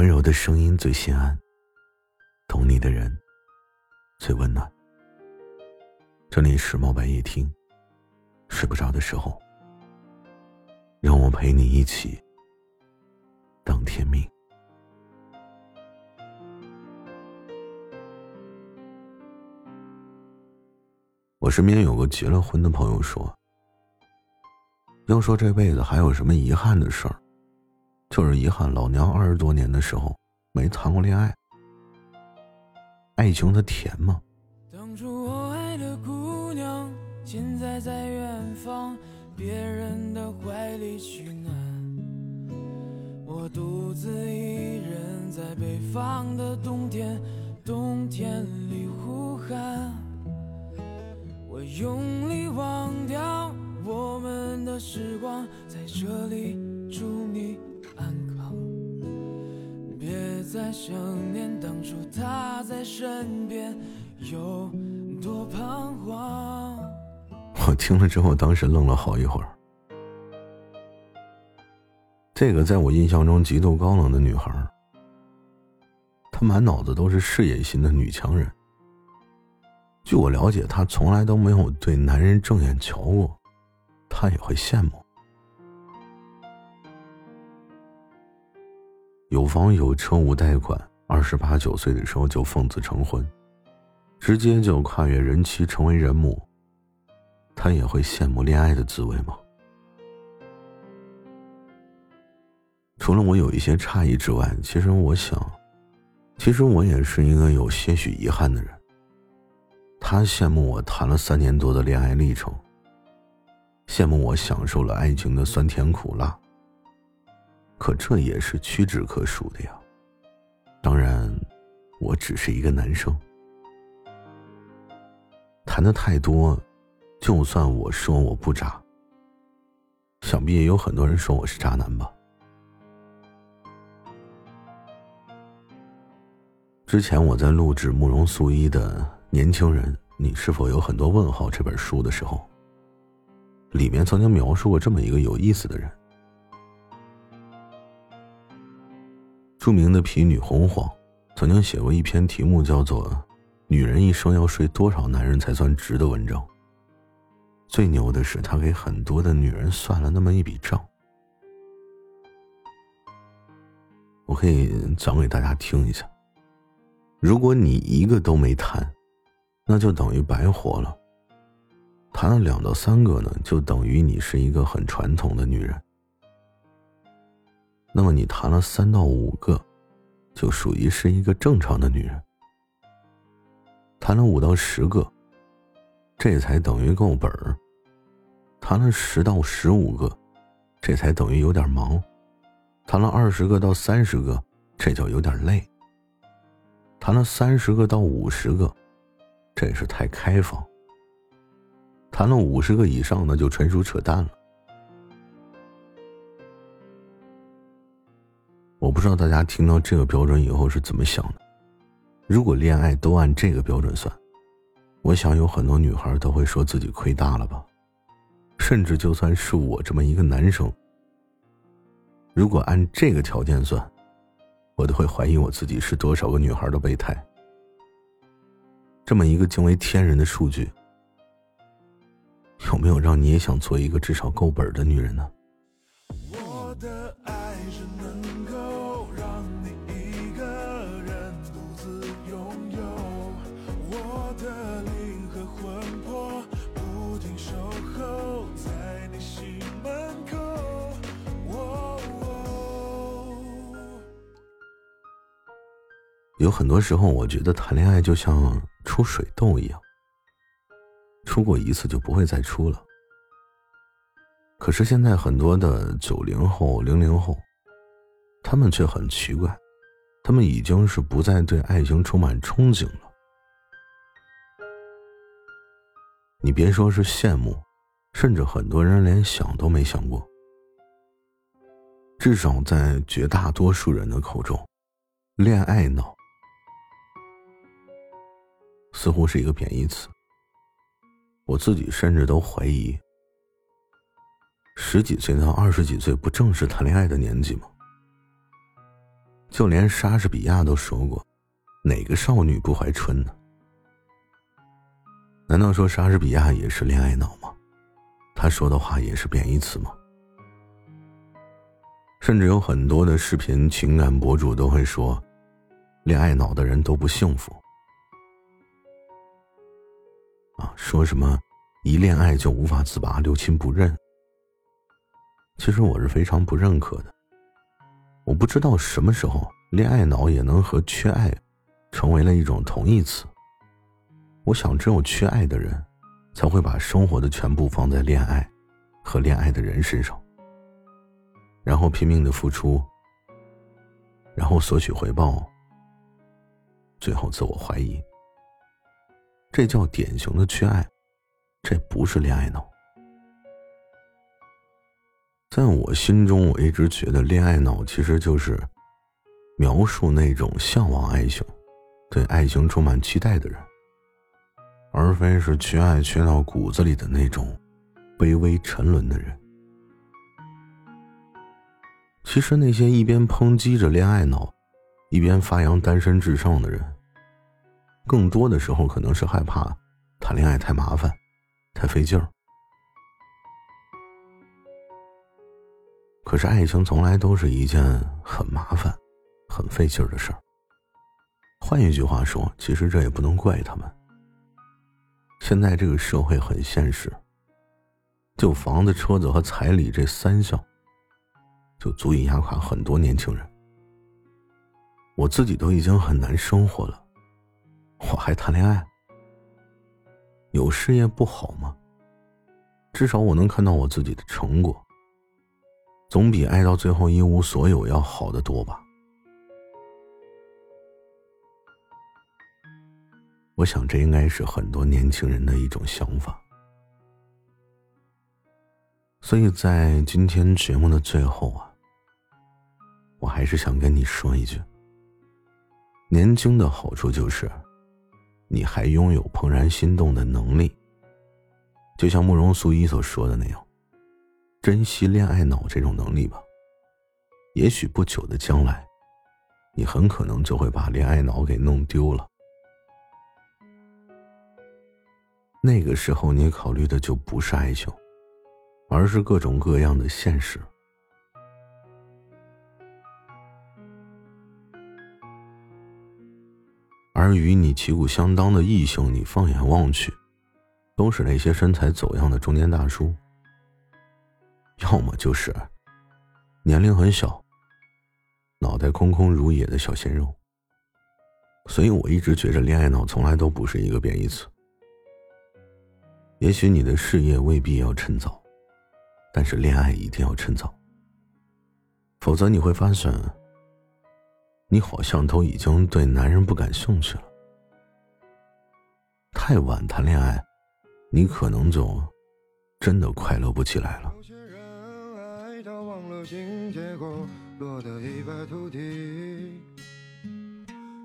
温柔的声音最心安，懂你的人最温暖。这里是猫白夜听，睡不着的时候，让我陪你一起等天明。我身边有个结了婚的朋友说，要说这辈子还有什么遗憾的事儿。就是遗憾，老娘二十多年的时候没谈过恋爱。爱情它甜吗？当初我爱的姑娘，现在在远方，别人的怀里取暖。我独自一人在北方的冬天，冬天里呼喊。我用力忘掉我们的时光，在这里祝你。在想念当初他在身边有多彷徨。我听了之后，当时愣了好一会儿。这个在我印象中极度高冷的女孩，她满脑子都是事业心的女强人。据我了解，她从来都没有对男人正眼瞧过，她也会羡慕。有房有车无贷款，二十八九岁的时候就奉子成婚，直接就跨越人妻成为人母。他也会羡慕恋爱的滋味吗？除了我有一些诧异之外，其实我想，其实我也是一个有些许遗憾的人。他羡慕我谈了三年多的恋爱历程，羡慕我享受了爱情的酸甜苦辣。可这也是屈指可数的呀。当然，我只是一个男生，谈的太多，就算我说我不渣，想必也有很多人说我是渣男吧。之前我在录制《慕容素一的年轻人，你是否有很多问号》这本书的时候，里面曾经描述过这么一个有意思的人。著名的皮女洪晃，曾经写过一篇题目叫做《女人一生要睡多少男人才算值》的文章。最牛的是，他给很多的女人算了那么一笔账，我可以讲给大家听一下。如果你一个都没谈，那就等于白活了；谈了两到三个呢，就等于你是一个很传统的女人。那么你谈了三到五个，就属于是一个正常的女人。谈了五到十个，这才等于够本儿。谈了十到十五个，这才等于有点忙。谈了二十个到三十个，这叫有点累。谈了三十个到五十个，这是太开放。谈了五十个以上，呢就纯属扯淡了。我不知道大家听到这个标准以后是怎么想的。如果恋爱都按这个标准算，我想有很多女孩都会说自己亏大了吧。甚至就算是我这么一个男生，如果按这个条件算，我都会怀疑我自己是多少个女孩的备胎。这么一个惊为天人的数据，有没有让你也想做一个至少够本的女人呢？有很多时候，我觉得谈恋爱就像出水痘一样，出过一次就不会再出了。可是现在很多的九零后、零零后，他们却很奇怪，他们已经是不再对爱情充满憧憬了。你别说是羡慕，甚至很多人连想都没想过。至少在绝大多数人的口中，恋爱脑。似乎是一个贬义词。我自己甚至都怀疑，十几岁到二十几岁不正是谈恋爱的年纪吗？就连莎士比亚都说过：“哪个少女不怀春呢？”难道说莎士比亚也是恋爱脑吗？他说的话也是贬义词吗？甚至有很多的视频情感博主都会说，恋爱脑的人都不幸福。啊，说什么一恋爱就无法自拔、六亲不认。其实我是非常不认可的。我不知道什么时候恋爱脑也能和缺爱成为了一种同义词。我想，只有缺爱的人，才会把生活的全部放在恋爱和恋爱的人身上，然后拼命的付出，然后索取回报，最后自我怀疑。这叫典型的缺爱，这不是恋爱脑。在我心中，我一直觉得恋爱脑其实就是描述那种向往爱情、对爱情充满期待的人。而非是缺爱缺到骨子里的那种卑微沉沦的人。其实那些一边抨击着恋爱脑，一边发扬单身至上的人，更多的时候可能是害怕谈恋爱太麻烦、太费劲儿。可是爱情从来都是一件很麻烦、很费劲儿的事儿。换一句话说，其实这也不能怪他们。现在这个社会很现实，就房子、车子和彩礼这三项，就足以压垮很多年轻人。我自己都已经很难生活了，我还谈恋爱？有事业不好吗？至少我能看到我自己的成果，总比爱到最后一无所有要好得多吧。我想，这应该是很多年轻人的一种想法。所以在今天节目的最后啊，我还是想跟你说一句：年轻的好处就是，你还拥有怦然心动的能力。就像慕容素一所说的那样，珍惜恋爱脑这种能力吧。也许不久的将来，你很可能就会把恋爱脑给弄丢了。那个时候，你考虑的就不是爱情，而是各种各样的现实。而与你旗鼓相当的异性，你放眼望去，都是那些身材走样的中年大叔，要么就是年龄很小、脑袋空空如也的小鲜肉。所以我一直觉着，恋爱脑从来都不是一个贬义词。也许你的事业未必要趁早，但是恋爱一定要趁早。否则你会发现，你好像都已经对男人不感兴趣了。太晚谈恋爱，你可能就真的快乐不起来了。有些人爱到忘了情，结果落得一败涂地。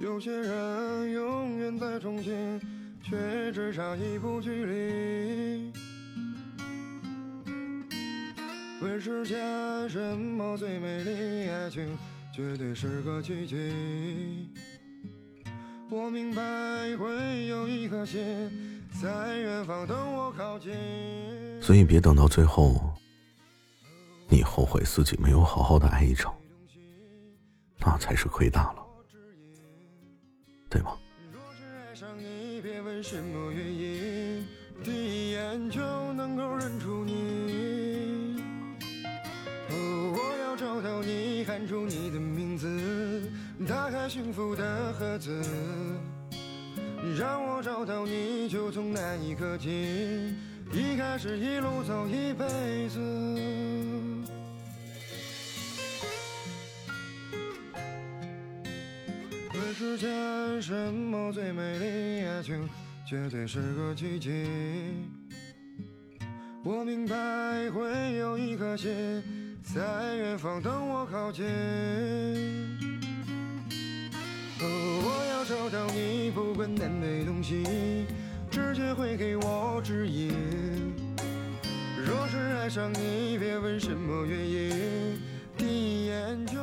有些人永远在憧憬。却只差一步距离。问世间什么最美丽？爱情绝对是个奇迹。我明白会有一颗心在远方等我靠近。所以别等到最后，你后悔自己没有好好的爱一场，那才是亏大了，对吗？什么原因，第一眼就能够认出你？你，喊出你的名字，打开幸福的盒子，让我找到你，就从那一刻起，一开始一路走一辈子。问世间什么最美丽爱情？绝对是个奇迹。我明白会有一颗心在远方等我靠近。哦，我要找到你，不管南北东西，直觉会给我指引。若是爱上你，别问什么原因。第一眼就